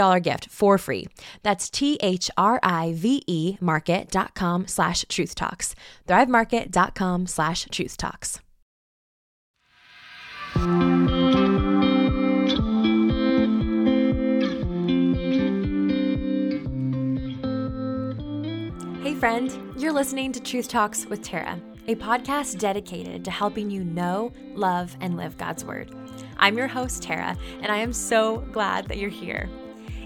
$50 gift for free. That's T-H-R-I-V-E market.com slash truth talks. Thrivemarket.com slash truth talks. Hey friend, you're listening to Truth Talks with Tara, a podcast dedicated to helping you know, love, and live God's Word. I'm your host, Tara, and I am so glad that you're here.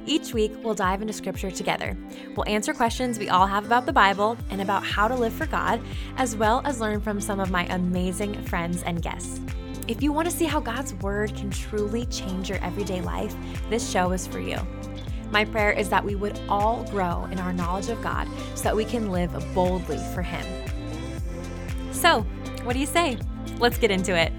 Each week, we'll dive into scripture together. We'll answer questions we all have about the Bible and about how to live for God, as well as learn from some of my amazing friends and guests. If you want to see how God's Word can truly change your everyday life, this show is for you. My prayer is that we would all grow in our knowledge of God so that we can live boldly for Him. So, what do you say? Let's get into it.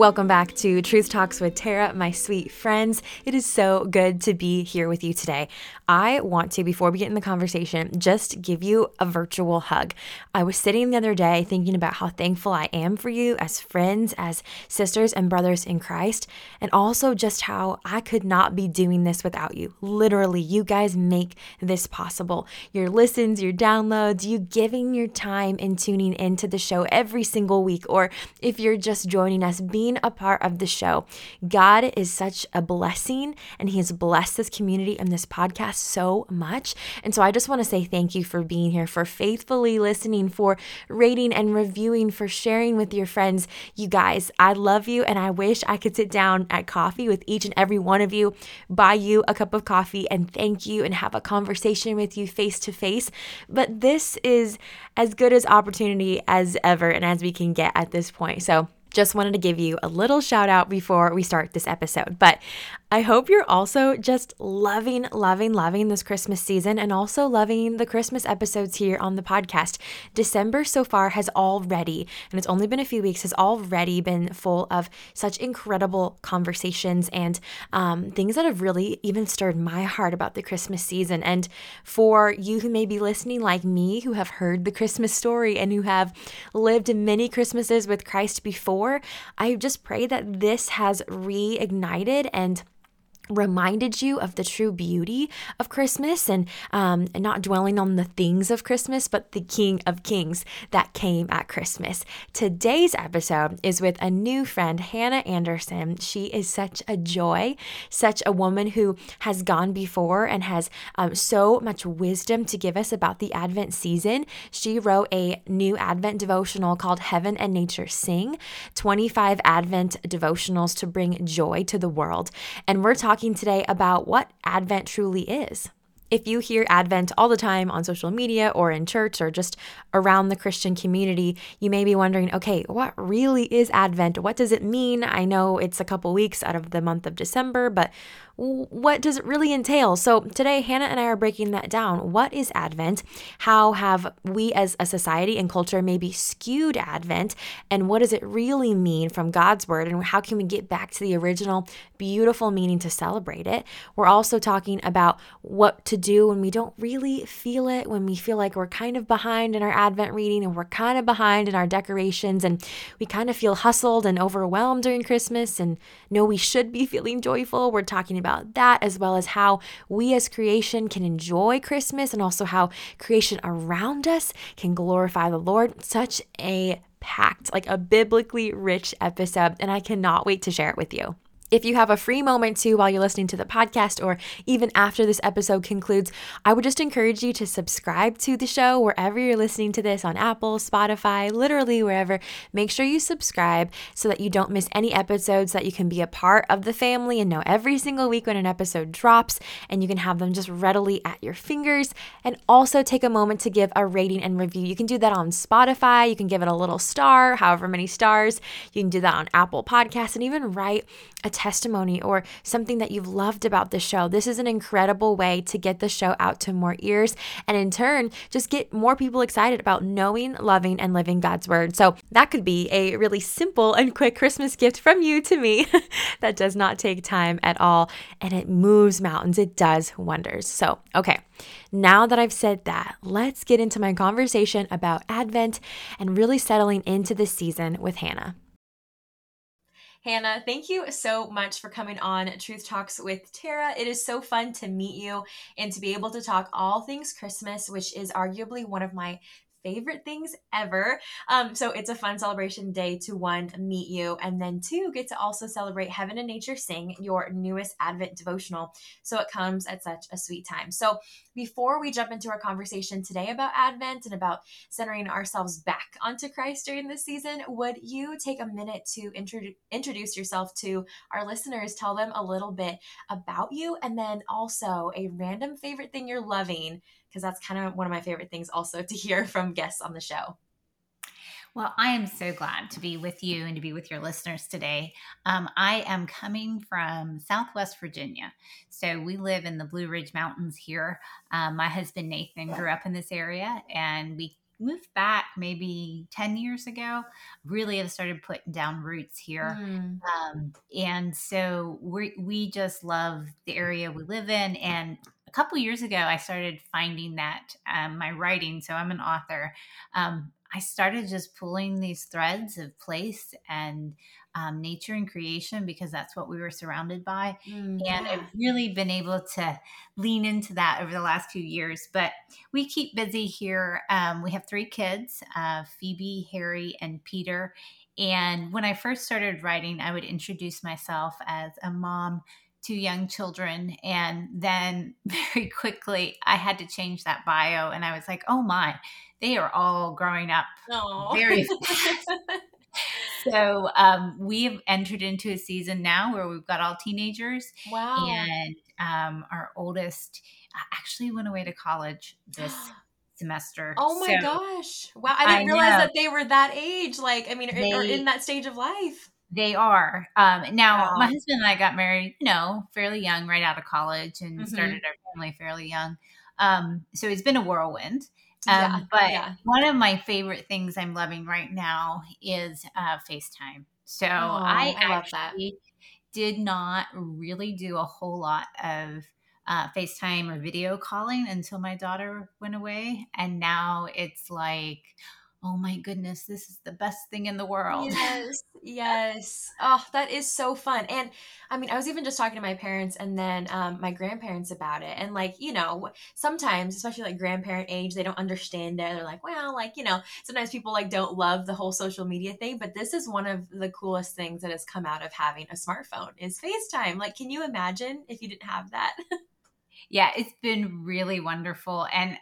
Welcome back to Truth Talks with Tara, my sweet friends. It is so good to be here with you today. I want to, before we get in the conversation, just give you a virtual hug. I was sitting the other day thinking about how thankful I am for you as friends, as sisters and brothers in Christ, and also just how I could not be doing this without you. Literally, you guys make this possible. Your listens, your downloads, you giving your time and tuning into the show every single week, or if you're just joining us, being a part of the show. God is such a blessing and He has blessed this community and this podcast so much. And so I just want to say thank you for being here, for faithfully listening, for rating and reviewing, for sharing with your friends. You guys, I love you and I wish I could sit down at coffee with each and every one of you, buy you a cup of coffee and thank you and have a conversation with you face to face. But this is as good as opportunity as ever and as we can get at this point. So just wanted to give you a little shout out before we start this episode. But I hope you're also just loving, loving, loving this Christmas season and also loving the Christmas episodes here on the podcast. December so far has already, and it's only been a few weeks, has already been full of such incredible conversations and um, things that have really even stirred my heart about the Christmas season. And for you who may be listening, like me, who have heard the Christmas story and who have lived many Christmases with Christ before, I just pray that this has reignited and reminded you of the true beauty of Christmas and, um, not dwelling on the things of Christmas, but the King of Kings that came at Christmas. Today's episode is with a new friend, Hannah Anderson. She is such a joy, such a woman who has gone before and has um, so much wisdom to give us about the Advent season. She wrote a new Advent devotional called Heaven and Nature Sing 25 Advent devotionals to bring joy to the world. And we're talking talking today about what Advent truly is. If you hear Advent all the time on social media or in church or just around the Christian community, you may be wondering okay, what really is Advent? What does it mean? I know it's a couple weeks out of the month of December, but what does it really entail? So today, Hannah and I are breaking that down. What is Advent? How have we as a society and culture maybe skewed Advent? And what does it really mean from God's word? And how can we get back to the original beautiful meaning to celebrate it? We're also talking about what to do when we don't really feel it, when we feel like we're kind of behind in our Advent reading and we're kind of behind in our decorations and we kind of feel hustled and overwhelmed during Christmas and know we should be feeling joyful. We're talking about that as well as how we as creation can enjoy Christmas and also how creation around us can glorify the Lord. Such a packed, like a biblically rich episode, and I cannot wait to share it with you. If you have a free moment too while you're listening to the podcast, or even after this episode concludes, I would just encourage you to subscribe to the show wherever you're listening to this on Apple, Spotify, literally wherever. Make sure you subscribe so that you don't miss any episodes, that you can be a part of the family and know every single week when an episode drops, and you can have them just readily at your fingers. And also take a moment to give a rating and review. You can do that on Spotify, you can give it a little star, however many stars. You can do that on Apple Podcasts, and even write a testimony or something that you've loved about the show. This is an incredible way to get the show out to more ears and in turn, just get more people excited about knowing, loving, and living God's word. So that could be a really simple and quick Christmas gift from you to me that does not take time at all and it moves mountains. It does wonders. So, okay. Now that I've said that, let's get into my conversation about Advent and really settling into the season with Hannah. Hannah, thank you so much for coming on Truth Talks with Tara. It is so fun to meet you and to be able to talk all things Christmas, which is arguably one of my favorite things ever. Um, so it's a fun celebration day to one, meet you, and then two, get to also celebrate Heaven and Nature Sing, your newest Advent devotional. So it comes at such a sweet time. So before we jump into our conversation today about Advent and about centering ourselves back onto Christ during this season, would you take a minute to introduce introduce yourself to our listeners? Tell them a little bit about you, and then also a random favorite thing you're loving because that's kind of one of my favorite things also to hear from guests on the show. Well, I am so glad to be with you and to be with your listeners today. Um, I am coming from Southwest Virginia. So we live in the Blue Ridge Mountains here. Um, my husband Nathan grew up in this area and we moved back maybe 10 years ago really have started putting down roots here mm. um, and so we we just love the area we live in and a couple years ago, I started finding that um, my writing, so I'm an author, um, I started just pulling these threads of place and um, nature and creation because that's what we were surrounded by. Mm-hmm. And I've really been able to lean into that over the last few years. But we keep busy here. Um, we have three kids uh, Phoebe, Harry, and Peter. And when I first started writing, I would introduce myself as a mom two young children and then very quickly i had to change that bio and i was like oh my they are all growing up Aww. very fast. So um, we've entered into a season now where we've got all teenagers wow. and um, our oldest uh, actually went away to college this semester. Oh my so, gosh. Wow i didn't I realize know. that they were that age like i mean they, or in that stage of life they are. Um, now, wow. my husband and I got married, you know, fairly young, right out of college, and mm-hmm. started our family fairly young. Um, so it's been a whirlwind. Um, yeah, but yeah. one of my favorite things I'm loving right now is uh, FaceTime. So oh, I, I actually did not really do a whole lot of uh, FaceTime or video calling until my daughter went away. And now it's like, oh my goodness, this is the best thing in the world. Yes, yes. Oh, that is so fun. And I mean, I was even just talking to my parents and then um, my grandparents about it. And like, you know, sometimes, especially like grandparent age, they don't understand it. They're like, well, like, you know, sometimes people like don't love the whole social media thing. But this is one of the coolest things that has come out of having a smartphone is FaceTime. Like, can you imagine if you didn't have that? yeah, it's been really wonderful. And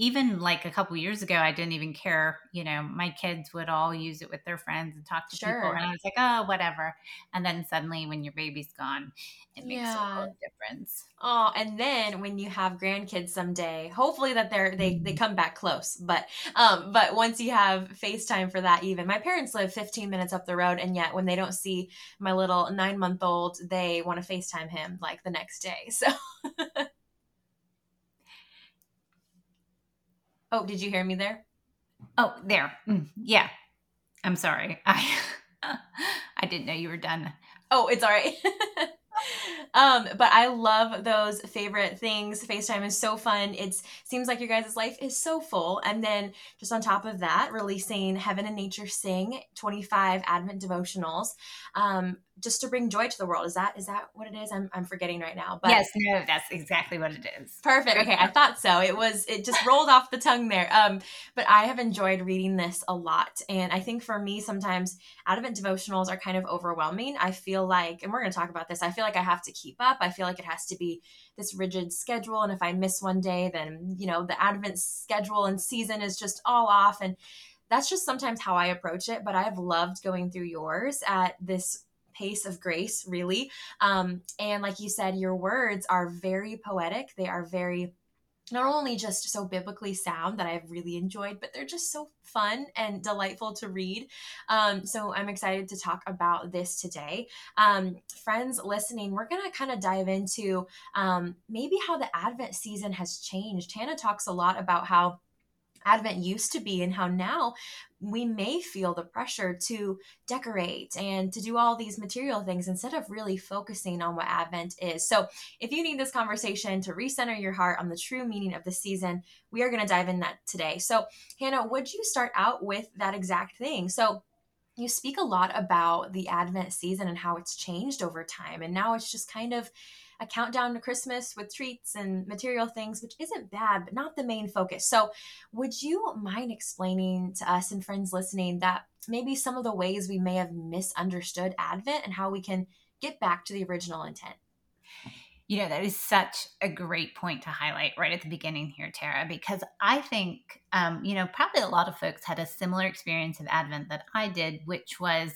even like a couple years ago, I didn't even care. You know, my kids would all use it with their friends and talk to sure. people, and I was like, oh, whatever. And then suddenly, when your baby's gone, it makes yeah. a difference. Oh, and then when you have grandkids someday, hopefully that they're they they come back close. But um, but once you have FaceTime for that, even my parents live 15 minutes up the road, and yet when they don't see my little nine month old, they want to FaceTime him like the next day. So. Oh, did you hear me there? Oh, there. Mm, yeah. I'm sorry. I I didn't know you were done. Oh, it's all right. um, but I love those favorite things. FaceTime is so fun. It seems like your guys' life is so full. And then just on top of that, releasing Heaven and Nature Sing 25 Advent devotionals. Um, just to bring joy to the world. Is that is that what it is? I'm I'm forgetting right now. But yes, no, that's exactly what it is. Perfect. Okay, I thought so. It was it just rolled off the tongue there. Um, but I have enjoyed reading this a lot, and I think for me sometimes Advent devotionals are kind of overwhelming. I feel like, and we're going to talk about this. I feel like I have to keep up. I feel like it has to be this rigid schedule, and if I miss one day, then you know the Advent schedule and season is just all off and that's just sometimes how I approach it, but I've loved going through yours at this pace of grace, really. Um, and like you said, your words are very poetic. They are very not only just so biblically sound that I've really enjoyed, but they're just so fun and delightful to read. Um, so I'm excited to talk about this today. Um, friends listening, we're going to kind of dive into um, maybe how the Advent season has changed. Hannah talks a lot about how Advent used to be and how now we may feel the pressure to decorate and to do all these material things instead of really focusing on what Advent is. So, if you need this conversation to recenter your heart on the true meaning of the season, we are going to dive in that today. So, Hannah, would you start out with that exact thing? So, you speak a lot about the Advent season and how it's changed over time. And now it's just kind of a countdown to Christmas with treats and material things, which isn't bad, but not the main focus. So, would you mind explaining to us and friends listening that maybe some of the ways we may have misunderstood Advent and how we can get back to the original intent? You know, that is such a great point to highlight right at the beginning here, Tara, because I think, um, you know, probably a lot of folks had a similar experience of Advent that I did, which was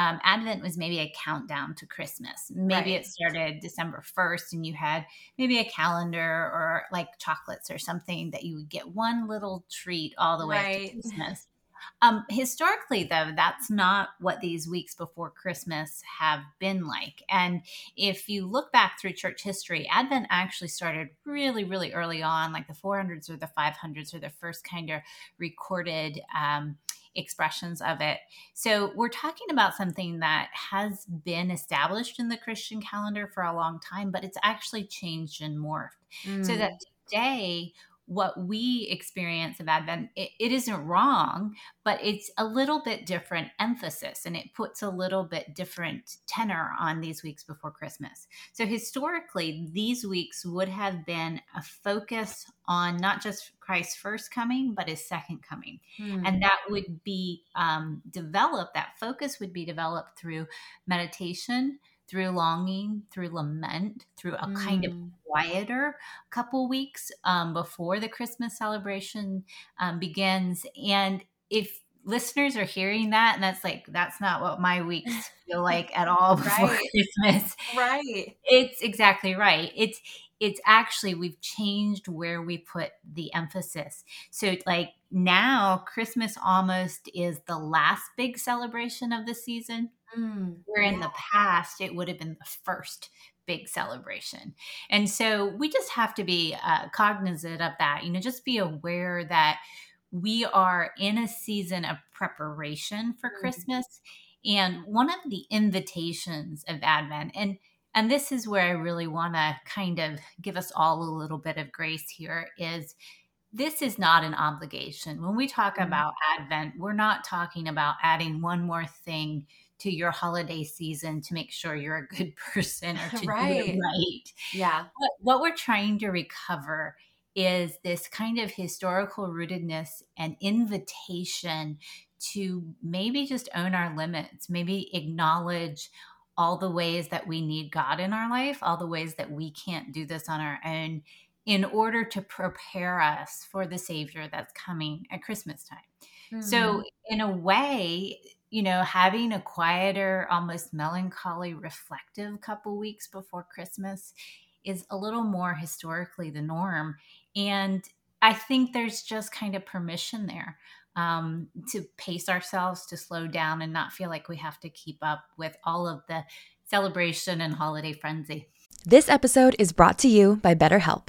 um, Advent was maybe a countdown to Christmas. Maybe right. it started December 1st and you had maybe a calendar or like chocolates or something that you would get one little treat all the way right. to Christmas. Um, historically, though, that's not what these weeks before Christmas have been like. And if you look back through church history, Advent actually started really, really early on, like the 400s or the 500s, or the first kind of recorded um, expressions of it. So we're talking about something that has been established in the Christian calendar for a long time, but it's actually changed and morphed. Mm. So that today what we experience of Advent, it, it isn't wrong, but it's a little bit different emphasis and it puts a little bit different tenor on these weeks before Christmas. So, historically, these weeks would have been a focus on not just Christ's first coming, but his second coming. Hmm. And that would be um, developed, that focus would be developed through meditation, through longing, through lament, through a mm. kind of mm. quieter couple weeks um, before the Christmas celebration um, begins. And if listeners are hearing that and that's like that's not what my weeks feel like at all before right. christmas right it's exactly right it's it's actually we've changed where we put the emphasis so like now christmas almost is the last big celebration of the season Mm, where in the past it would have been the first big celebration. And so we just have to be uh, cognizant of that, you know, just be aware that we are in a season of preparation for mm-hmm. Christmas. And one of the invitations of Advent, and and this is where I really want to kind of give us all a little bit of grace here is this is not an obligation. When we talk mm-hmm. about Advent, we're not talking about adding one more thing to your holiday season to make sure you're a good person or to right. do it right. Yeah. But what we're trying to recover is this kind of historical rootedness and invitation to maybe just own our limits, maybe acknowledge all the ways that we need God in our life, all the ways that we can't do this on our own, in order to prepare us for the Savior that's coming at Christmas time. Mm-hmm. So, in a way, you know, having a quieter, almost melancholy, reflective couple weeks before Christmas is a little more historically the norm. And I think there's just kind of permission there um, to pace ourselves, to slow down, and not feel like we have to keep up with all of the celebration and holiday frenzy. This episode is brought to you by BetterHelp.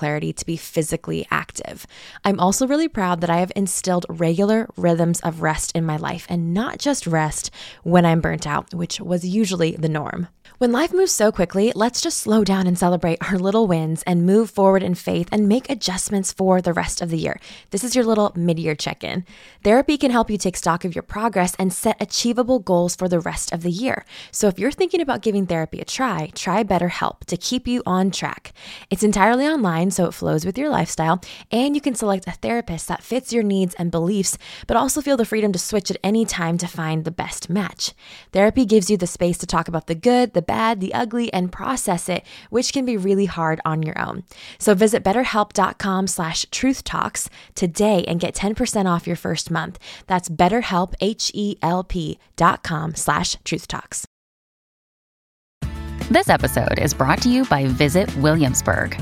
clarity to be physically active. I'm also really proud that I have instilled regular rhythms of rest in my life and not just rest when I'm burnt out, which was usually the norm. When life moves so quickly, let's just slow down and celebrate our little wins and move forward in faith and make adjustments for the rest of the year. This is your little mid year check in. Therapy can help you take stock of your progress and set achievable goals for the rest of the year. So if you're thinking about giving therapy a try, try BetterHelp to keep you on track. It's entirely online, so it flows with your lifestyle, and you can select a therapist that fits your needs and beliefs, but also feel the freedom to switch at any time to find the best match. Therapy gives you the space to talk about the good, the bad, the ugly, and process it, which can be really hard on your own. So visit betterhelp.com slash truthtalks today and get 10% off your first month. That's betterhelp, H-E-L-P dot com slash truthtalks. This episode is brought to you by Visit Williamsburg.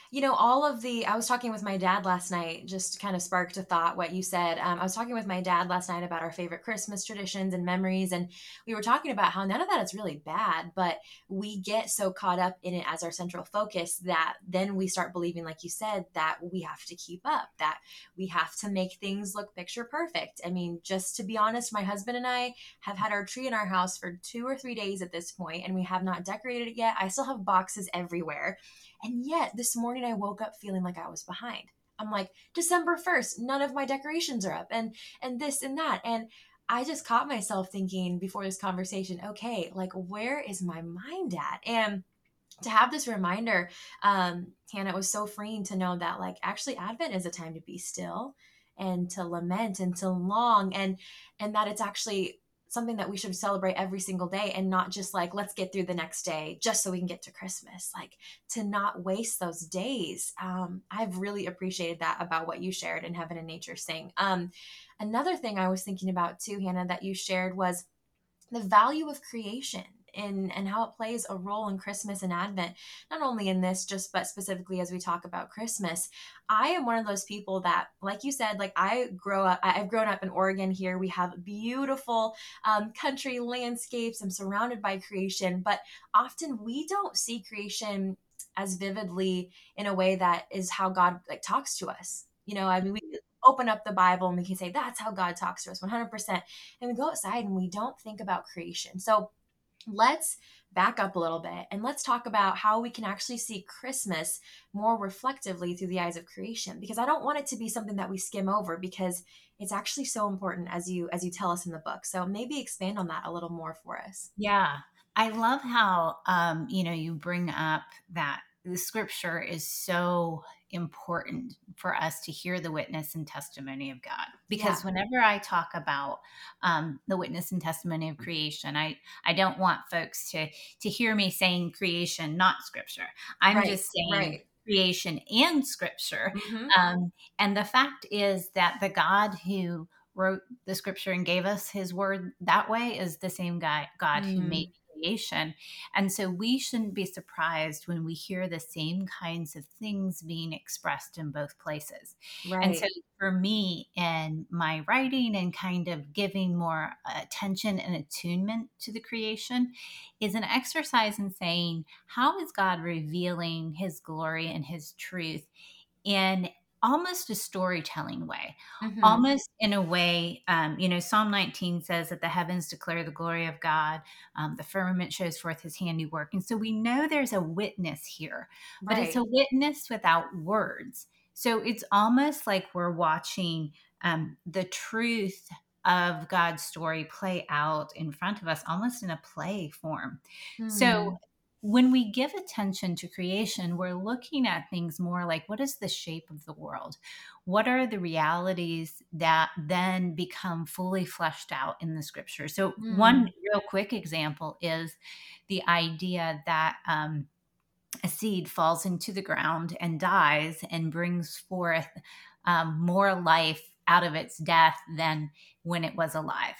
you know, all of the, I was talking with my dad last night, just kind of sparked a thought what you said. Um, I was talking with my dad last night about our favorite Christmas traditions and memories. And we were talking about how none of that is really bad, but we get so caught up in it as our central focus that then we start believing, like you said, that we have to keep up, that we have to make things look picture perfect. I mean, just to be honest, my husband and I have had our tree in our house for two or three days at this point, and we have not decorated it yet. I still have boxes everywhere. And yet this morning I woke up feeling like I was behind. I'm like, December 1st, none of my decorations are up and and this and that. And I just caught myself thinking before this conversation, okay, like where is my mind at? And to have this reminder, um, Hannah, it was so freeing to know that like actually Advent is a time to be still and to lament and to long and and that it's actually something that we should celebrate every single day and not just like let's get through the next day just so we can get to christmas. Like to not waste those days. Um, i've really appreciated that about what you shared in heaven and nature sing. Um, another thing i was thinking about too hannah that you shared was the value of creation in and how it plays a role in Christmas and Advent. Not only in this, just but specifically as we talk about Christmas. I am one of those people that, like you said, like I grow up. I've grown up in Oregon. Here we have beautiful um, country landscapes. I'm surrounded by creation, but often we don't see creation as vividly in a way that is how God like talks to us. You know, I mean, we open up the Bible and we can say that's how God talks to us 100%. And we go outside and we don't think about creation. So let's back up a little bit and let's talk about how we can actually see Christmas more reflectively through the eyes of creation because I don't want it to be something that we skim over because it's actually so important as you as you tell us in the book. So maybe expand on that a little more for us. Yeah. I love how um you know you bring up that the scripture is so important for us to hear the witness and testimony of God. Because yeah. whenever I talk about um, the witness and testimony of creation, I I don't want folks to to hear me saying creation, not scripture. I'm right, just saying. Right. Creation and scripture. Mm-hmm. Um, and the fact is that the God who wrote the scripture and gave us his word that way is the same guy, God mm. who made creation. And so we shouldn't be surprised when we hear the same kinds of things being expressed in both places. Right. And so for me, in my writing and kind of giving more attention and attunement to the creation, is an exercise in saying, how is God revealing his glory and his truth in almost a storytelling way, mm-hmm. almost in a way, um, you know, Psalm 19 says that the heavens declare the glory of God, um, the firmament shows forth his handiwork. And so we know there's a witness here, but right. it's a witness without words. So it's almost like we're watching um, the truth of God's story play out in front of us, almost in a play form. Mm-hmm. So when we give attention to creation, we're looking at things more like what is the shape of the world? What are the realities that then become fully fleshed out in the scripture? So, mm. one real quick example is the idea that um, a seed falls into the ground and dies and brings forth um, more life out of its death than when it was alive.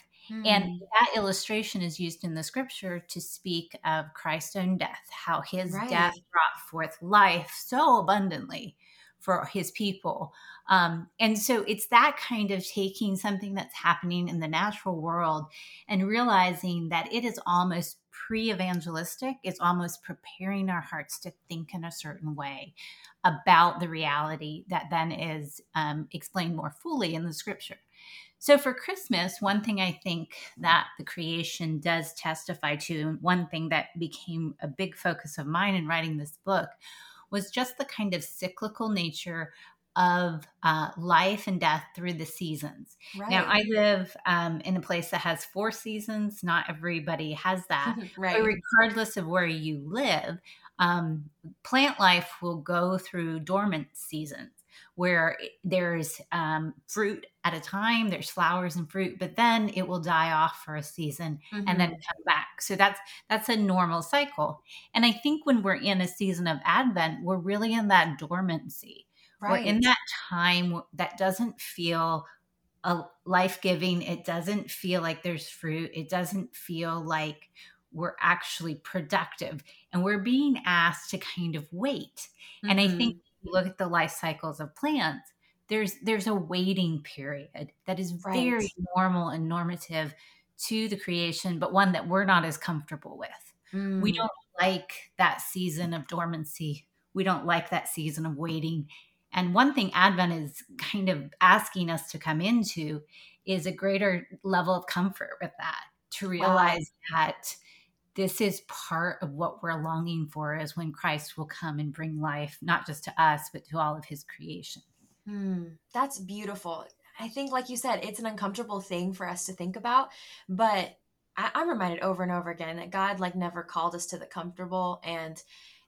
And hmm. that illustration is used in the scripture to speak of Christ's own death, how his right. death brought forth life so abundantly for his people. Um, and so it's that kind of taking something that's happening in the natural world and realizing that it is almost pre evangelistic. It's almost preparing our hearts to think in a certain way about the reality that then is um, explained more fully in the scripture. So for Christmas, one thing I think that the creation does testify to, and one thing that became a big focus of mine in writing this book, was just the kind of cyclical nature of uh, life and death through the seasons. Right. Now, I live um, in a place that has four seasons. Not everybody has that. right. But regardless of where you live, um, plant life will go through dormant seasons where there's um, fruit at a time, there's flowers and fruit, but then it will die off for a season mm-hmm. and then mm-hmm. come back. So that's that's a normal cycle. And I think when we're in a season of Advent, we're really in that dormancy. Right. We're in that time that doesn't feel a life giving. It doesn't feel like there's fruit. It doesn't feel like we're actually productive. And we're being asked to kind of wait. Mm-hmm. And I think mm-hmm you look at the life cycles of plants, there's there's a waiting period that is right. very normal and normative to the creation, but one that we're not as comfortable with. Mm. We don't like that season of dormancy. We don't like that season of waiting. And one thing Advent is kind of asking us to come into is a greater level of comfort with that, to realize wow. that this is part of what we're longing for is when Christ will come and bring life, not just to us, but to all of his creation. Hmm, that's beautiful. I think, like you said, it's an uncomfortable thing for us to think about, but I, am reminded over and over again that God like never called us to the comfortable and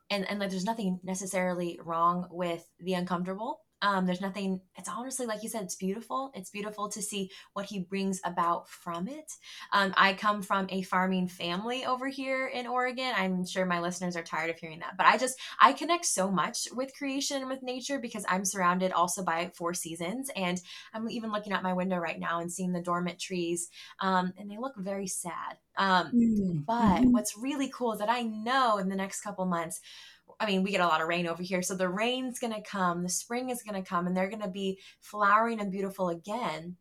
and and like there's nothing necessarily wrong with the uncomfortable um, there's nothing, it's honestly, like you said, it's beautiful. It's beautiful to see what he brings about from it. Um, I come from a farming family over here in Oregon. I'm sure my listeners are tired of hearing that, but I just, I connect so much with creation and with nature because I'm surrounded also by four seasons. And I'm even looking out my window right now and seeing the dormant trees, um, and they look very sad. Um, mm-hmm. But what's really cool is that I know in the next couple months, I mean, we get a lot of rain over here. So the rain's going to come, the spring is going to come, and they're going to be flowering and beautiful again.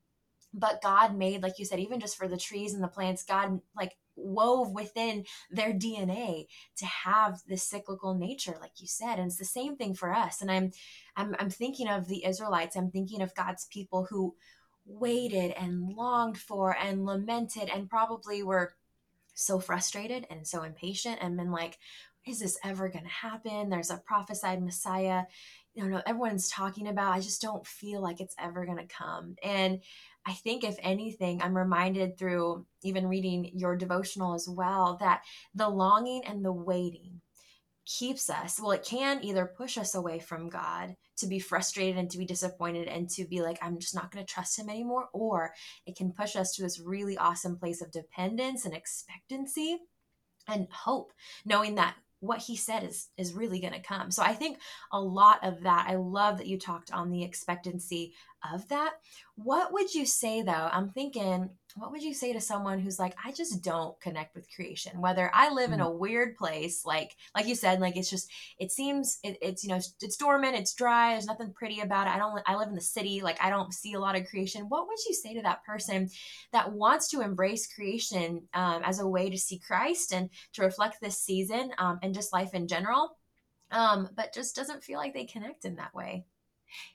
But God made, like you said, even just for the trees and the plants, God like wove within their DNA to have this cyclical nature, like you said. And it's the same thing for us. And I'm I'm I'm thinking of the Israelites, I'm thinking of God's people who waited and longed for and lamented and probably were so frustrated and so impatient and been like, is this ever going to happen? There's a prophesied Messiah. You know, everyone's talking about. I just don't feel like it's ever going to come. And I think, if anything, I'm reminded through even reading your devotional as well that the longing and the waiting keeps us, well, it can either push us away from God to be frustrated and to be disappointed and to be like, I'm just not going to trust Him anymore, or it can push us to this really awesome place of dependence and expectancy and hope, knowing that what he said is is really going to come. So I think a lot of that I love that you talked on the expectancy of that. What would you say though? I'm thinking what would you say to someone who's like i just don't connect with creation whether i live in a weird place like like you said like it's just it seems it, it's you know it's dormant it's dry there's nothing pretty about it i don't i live in the city like i don't see a lot of creation. What would you say to that person that wants to embrace creation um, as a way to see christ and to reflect this season um, and just life in general? Um, but just doesn't feel like they connect in that way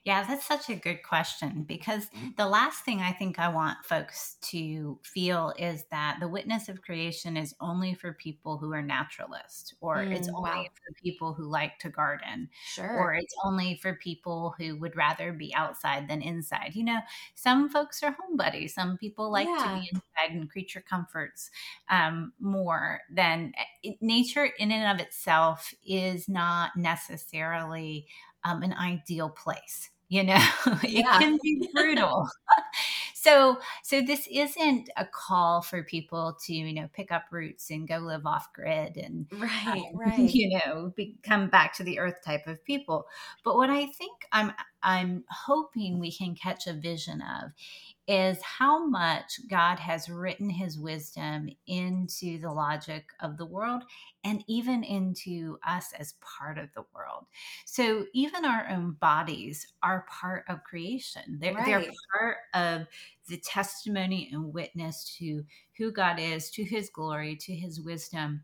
yeah, that's such a good question because mm. the last thing I think I want folks to feel is that the witness of creation is only for people who are naturalists, or mm, it's only wow. for people who like to garden, sure. or it's only for people who would rather be outside than inside. You know, some folks are homebodies, some people like yeah. to be inside and creature comforts um, more than eh, nature in and of itself is not necessarily um, an ideal place you know? It yeah. can be brutal. So so this isn't a call for people to you know pick up roots and go live off grid and right um, right you know come back to the earth type of people. But what i think i'm i'm hoping we can catch a vision of is how much God has written his wisdom into the logic of the world and even into us as part of the world. So even our own bodies are part of creation. They're, right. they're part of the testimony and witness to who God is, to his glory, to his wisdom.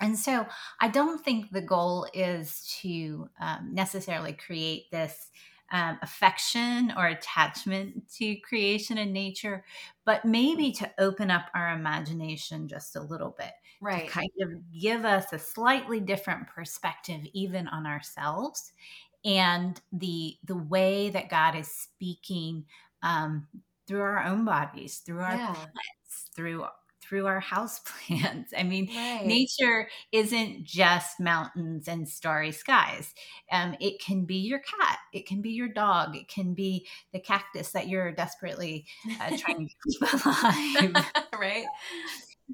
And so I don't think the goal is to um, necessarily create this um, affection or attachment to creation and nature, but maybe to open up our imagination just a little bit. Right. To kind of give us a slightly different perspective, even on ourselves and the the way that God is speaking um, through our own bodies, through our yeah. plants, through through our house plants. I mean, right. nature isn't just mountains and starry skies. Um, it can be your cat, it can be your dog, it can be the cactus that you're desperately uh, trying to keep alive. right.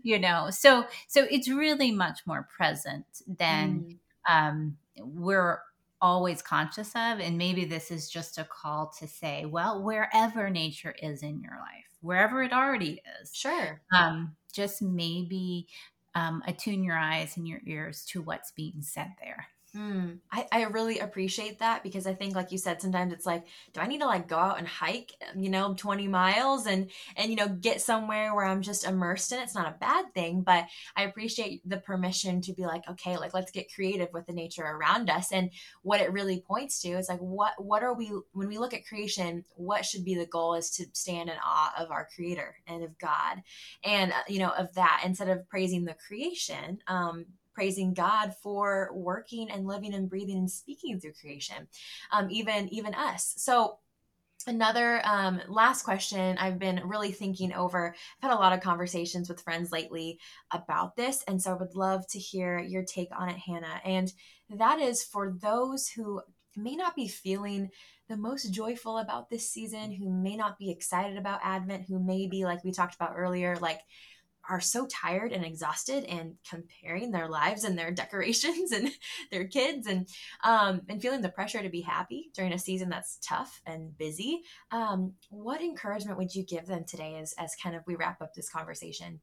You know, so so it's really much more present than mm. um, we're always conscious of. And maybe this is just a call to say, well, wherever nature is in your life, wherever it already is, sure. Um, just maybe um, attune your eyes and your ears to what's being said there. Mm, I, I really appreciate that because I think, like you said, sometimes it's like, do I need to like go out and hike, you know, 20 miles and, and, you know, get somewhere where I'm just immersed in it? It's not a bad thing, but I appreciate the permission to be like, okay, like let's get creative with the nature around us. And what it really points to is like, what, what are we, when we look at creation, what should be the goal is to stand in awe of our creator and of God and, uh, you know, of that instead of praising the creation, um, praising God for working and living and breathing and speaking through creation, um, even even us. So another um, last question i've been really thinking over i've had a lot of conversations with friends lately about this and so i would love to hear your take on it hannah and that is for those who may not be feeling the most joyful about this season who may not be excited about advent who may be like we talked about earlier like are so tired and exhausted and comparing their lives and their decorations and their kids and um, and feeling the pressure to be happy during a season that's tough and busy um, what encouragement would you give them today as as kind of we wrap up this conversation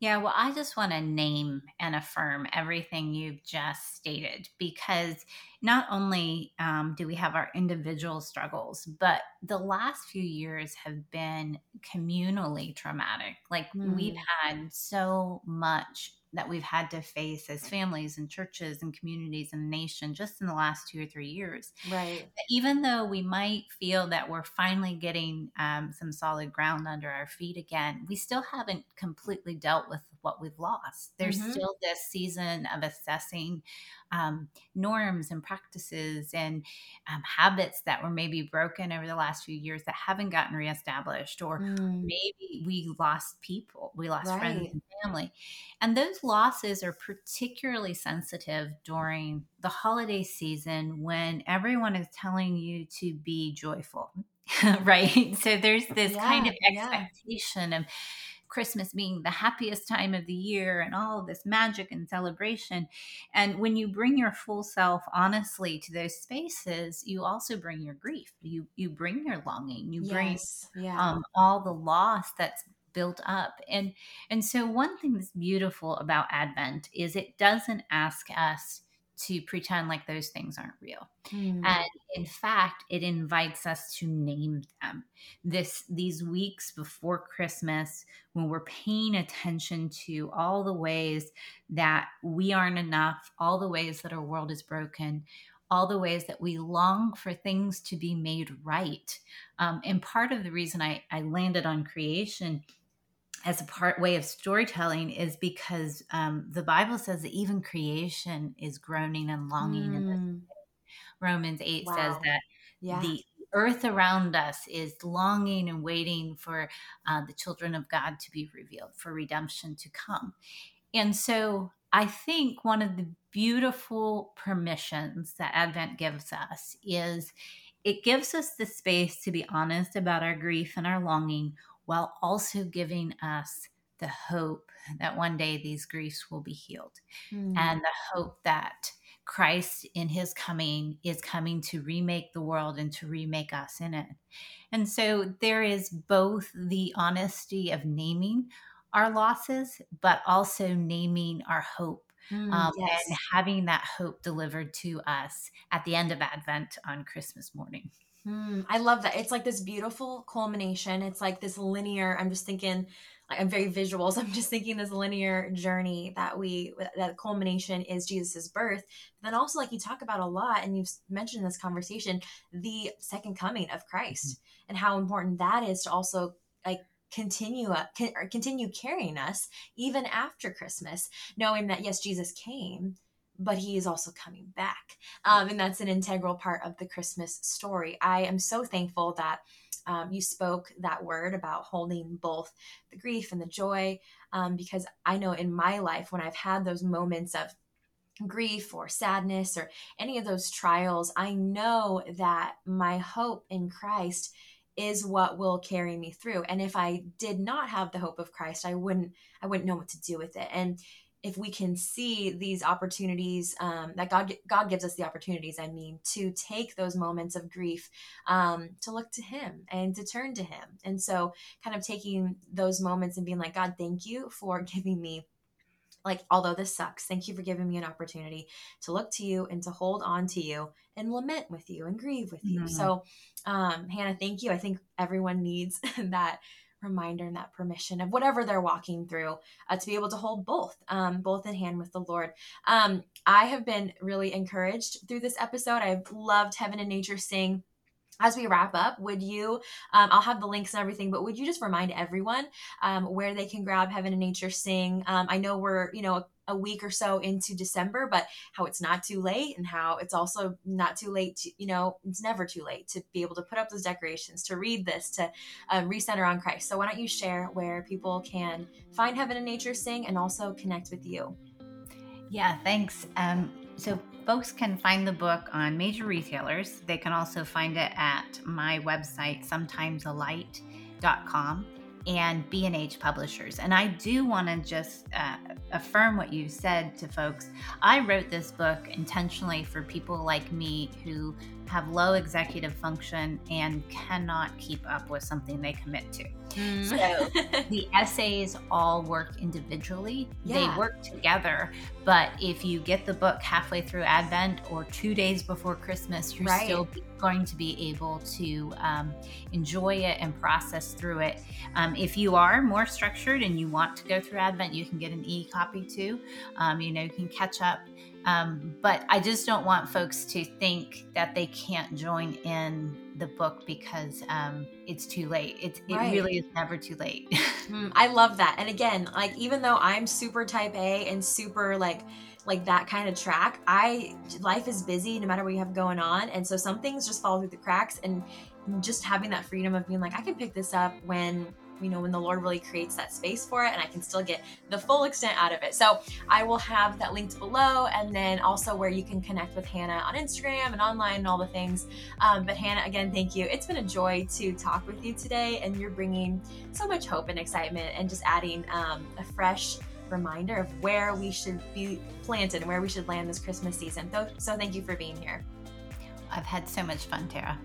yeah, well, I just want to name and affirm everything you've just stated because not only um, do we have our individual struggles, but the last few years have been communally traumatic. Like mm. we've had so much that we've had to face as families and churches and communities and nation just in the last two or three years. Right. Even though we might feel that we're finally getting um, some solid ground under our feet again, we still haven't completely dealt with what we've lost. There's mm-hmm. still this season of assessing um, norms and practices and um, habits that were maybe broken over the last few years that haven't gotten reestablished, or mm. maybe we lost people, we lost right. friends and family. And those losses are particularly sensitive during the holiday season when everyone is telling you to be joyful. right. So there's this yeah, kind of expectation yeah. of Christmas being the happiest time of the year and all this magic and celebration. And when you bring your full self honestly to those spaces, you also bring your grief. You you bring your longing. You yes, bring yeah. um, all the loss that's built up and and so one thing that's beautiful about advent is it doesn't ask us to pretend like those things aren't real. Mm. And in fact, it invites us to name them. This these weeks before Christmas when we're paying attention to all the ways that we aren't enough, all the ways that our world is broken, all the ways that we long for things to be made right. Um, and part of the reason I, I landed on creation as a part way of storytelling is because um, the Bible says that even creation is groaning and longing. Mm. Romans 8 wow. says that yeah. the earth around us is longing and waiting for uh, the children of God to be revealed, for redemption to come. And so I think one of the beautiful permissions that Advent gives us is it gives us the space to be honest about our grief and our longing while also giving us the hope that one day these griefs will be healed mm. and the hope that Christ in his coming is coming to remake the world and to remake us in it. And so there is both the honesty of naming our losses, but also naming our hope. Mm, um, yes. And having that hope delivered to us at the end of Advent on Christmas morning. Mm, I love that. It's like this beautiful culmination. It's like this linear. I'm just thinking, like I'm very visual, so I'm just thinking this linear journey that we that culmination is Jesus's birth. But then also, like you talk about a lot, and you've mentioned in this conversation, the second coming of Christ mm-hmm. and how important that is to also like continue uh, continue carrying us even after Christmas, knowing that yes, Jesus came but he is also coming back. Um, and that's an integral part of the Christmas story. I am so thankful that um, you spoke that word about holding both the grief and the joy, um, because I know in my life, when I've had those moments of grief or sadness or any of those trials, I know that my hope in Christ is what will carry me through. And if I did not have the hope of Christ, I wouldn't I wouldn't know what to do with it. And if we can see these opportunities um, that God God gives us the opportunities, I mean, to take those moments of grief, um, to look to Him and to turn to Him, and so kind of taking those moments and being like, God, thank you for giving me. Like, although this sucks, thank you for giving me an opportunity to look to you and to hold on to you and lament with you and grieve with you. Mm-hmm. So, um, Hannah, thank you. I think everyone needs that reminder and that permission of whatever they're walking through uh, to be able to hold both um, both in hand with the lord. Um, i have been really encouraged through this episode. I've loved heaven and nature sing. As we wrap up, would you, um, I'll have the links and everything, but would you just remind everyone um, where they can grab Heaven and Nature Sing? Um, I know we're, you know, a week or so into December, but how it's not too late and how it's also not too late to, you know, it's never too late to be able to put up those decorations, to read this, to um, recenter on Christ. So why don't you share where people can find Heaven and Nature Sing and also connect with you? Yeah, thanks. Um, so folks can find the book on major retailers. They can also find it at my website, sometimesalight.com and B&H Publishers. And I do want to just uh, affirm what you said to folks. I wrote this book intentionally for people like me who have low executive function and cannot keep up with something they commit to. Mm. So the essays all work individually. Yeah. They work together, but if you get the book halfway through Advent or two days before Christmas, you're right. still going to be able to um, enjoy it and process through it. Um, if you are more structured and you want to go through Advent, you can get an e copy too. Um, you know, you can catch up. Um, but I just don't want folks to think that they can't join in the book because um, it's too late. It's, it right. really is never too late. mm, I love that. And again, like even though I'm super type A and super like like that kind of track, I life is busy no matter what you have going on, and so some things just fall through the cracks. And just having that freedom of being like, I can pick this up when you know when the lord really creates that space for it and i can still get the full extent out of it. So i will have that linked below and then also where you can connect with hannah on instagram and online and all the things. Um, but hannah again thank you. It's been a joy to talk with you today and you're bringing so much hope and excitement and just adding um, a fresh reminder of where we should be planted and where we should land this christmas season. So, so thank you for being here. I've had so much fun tara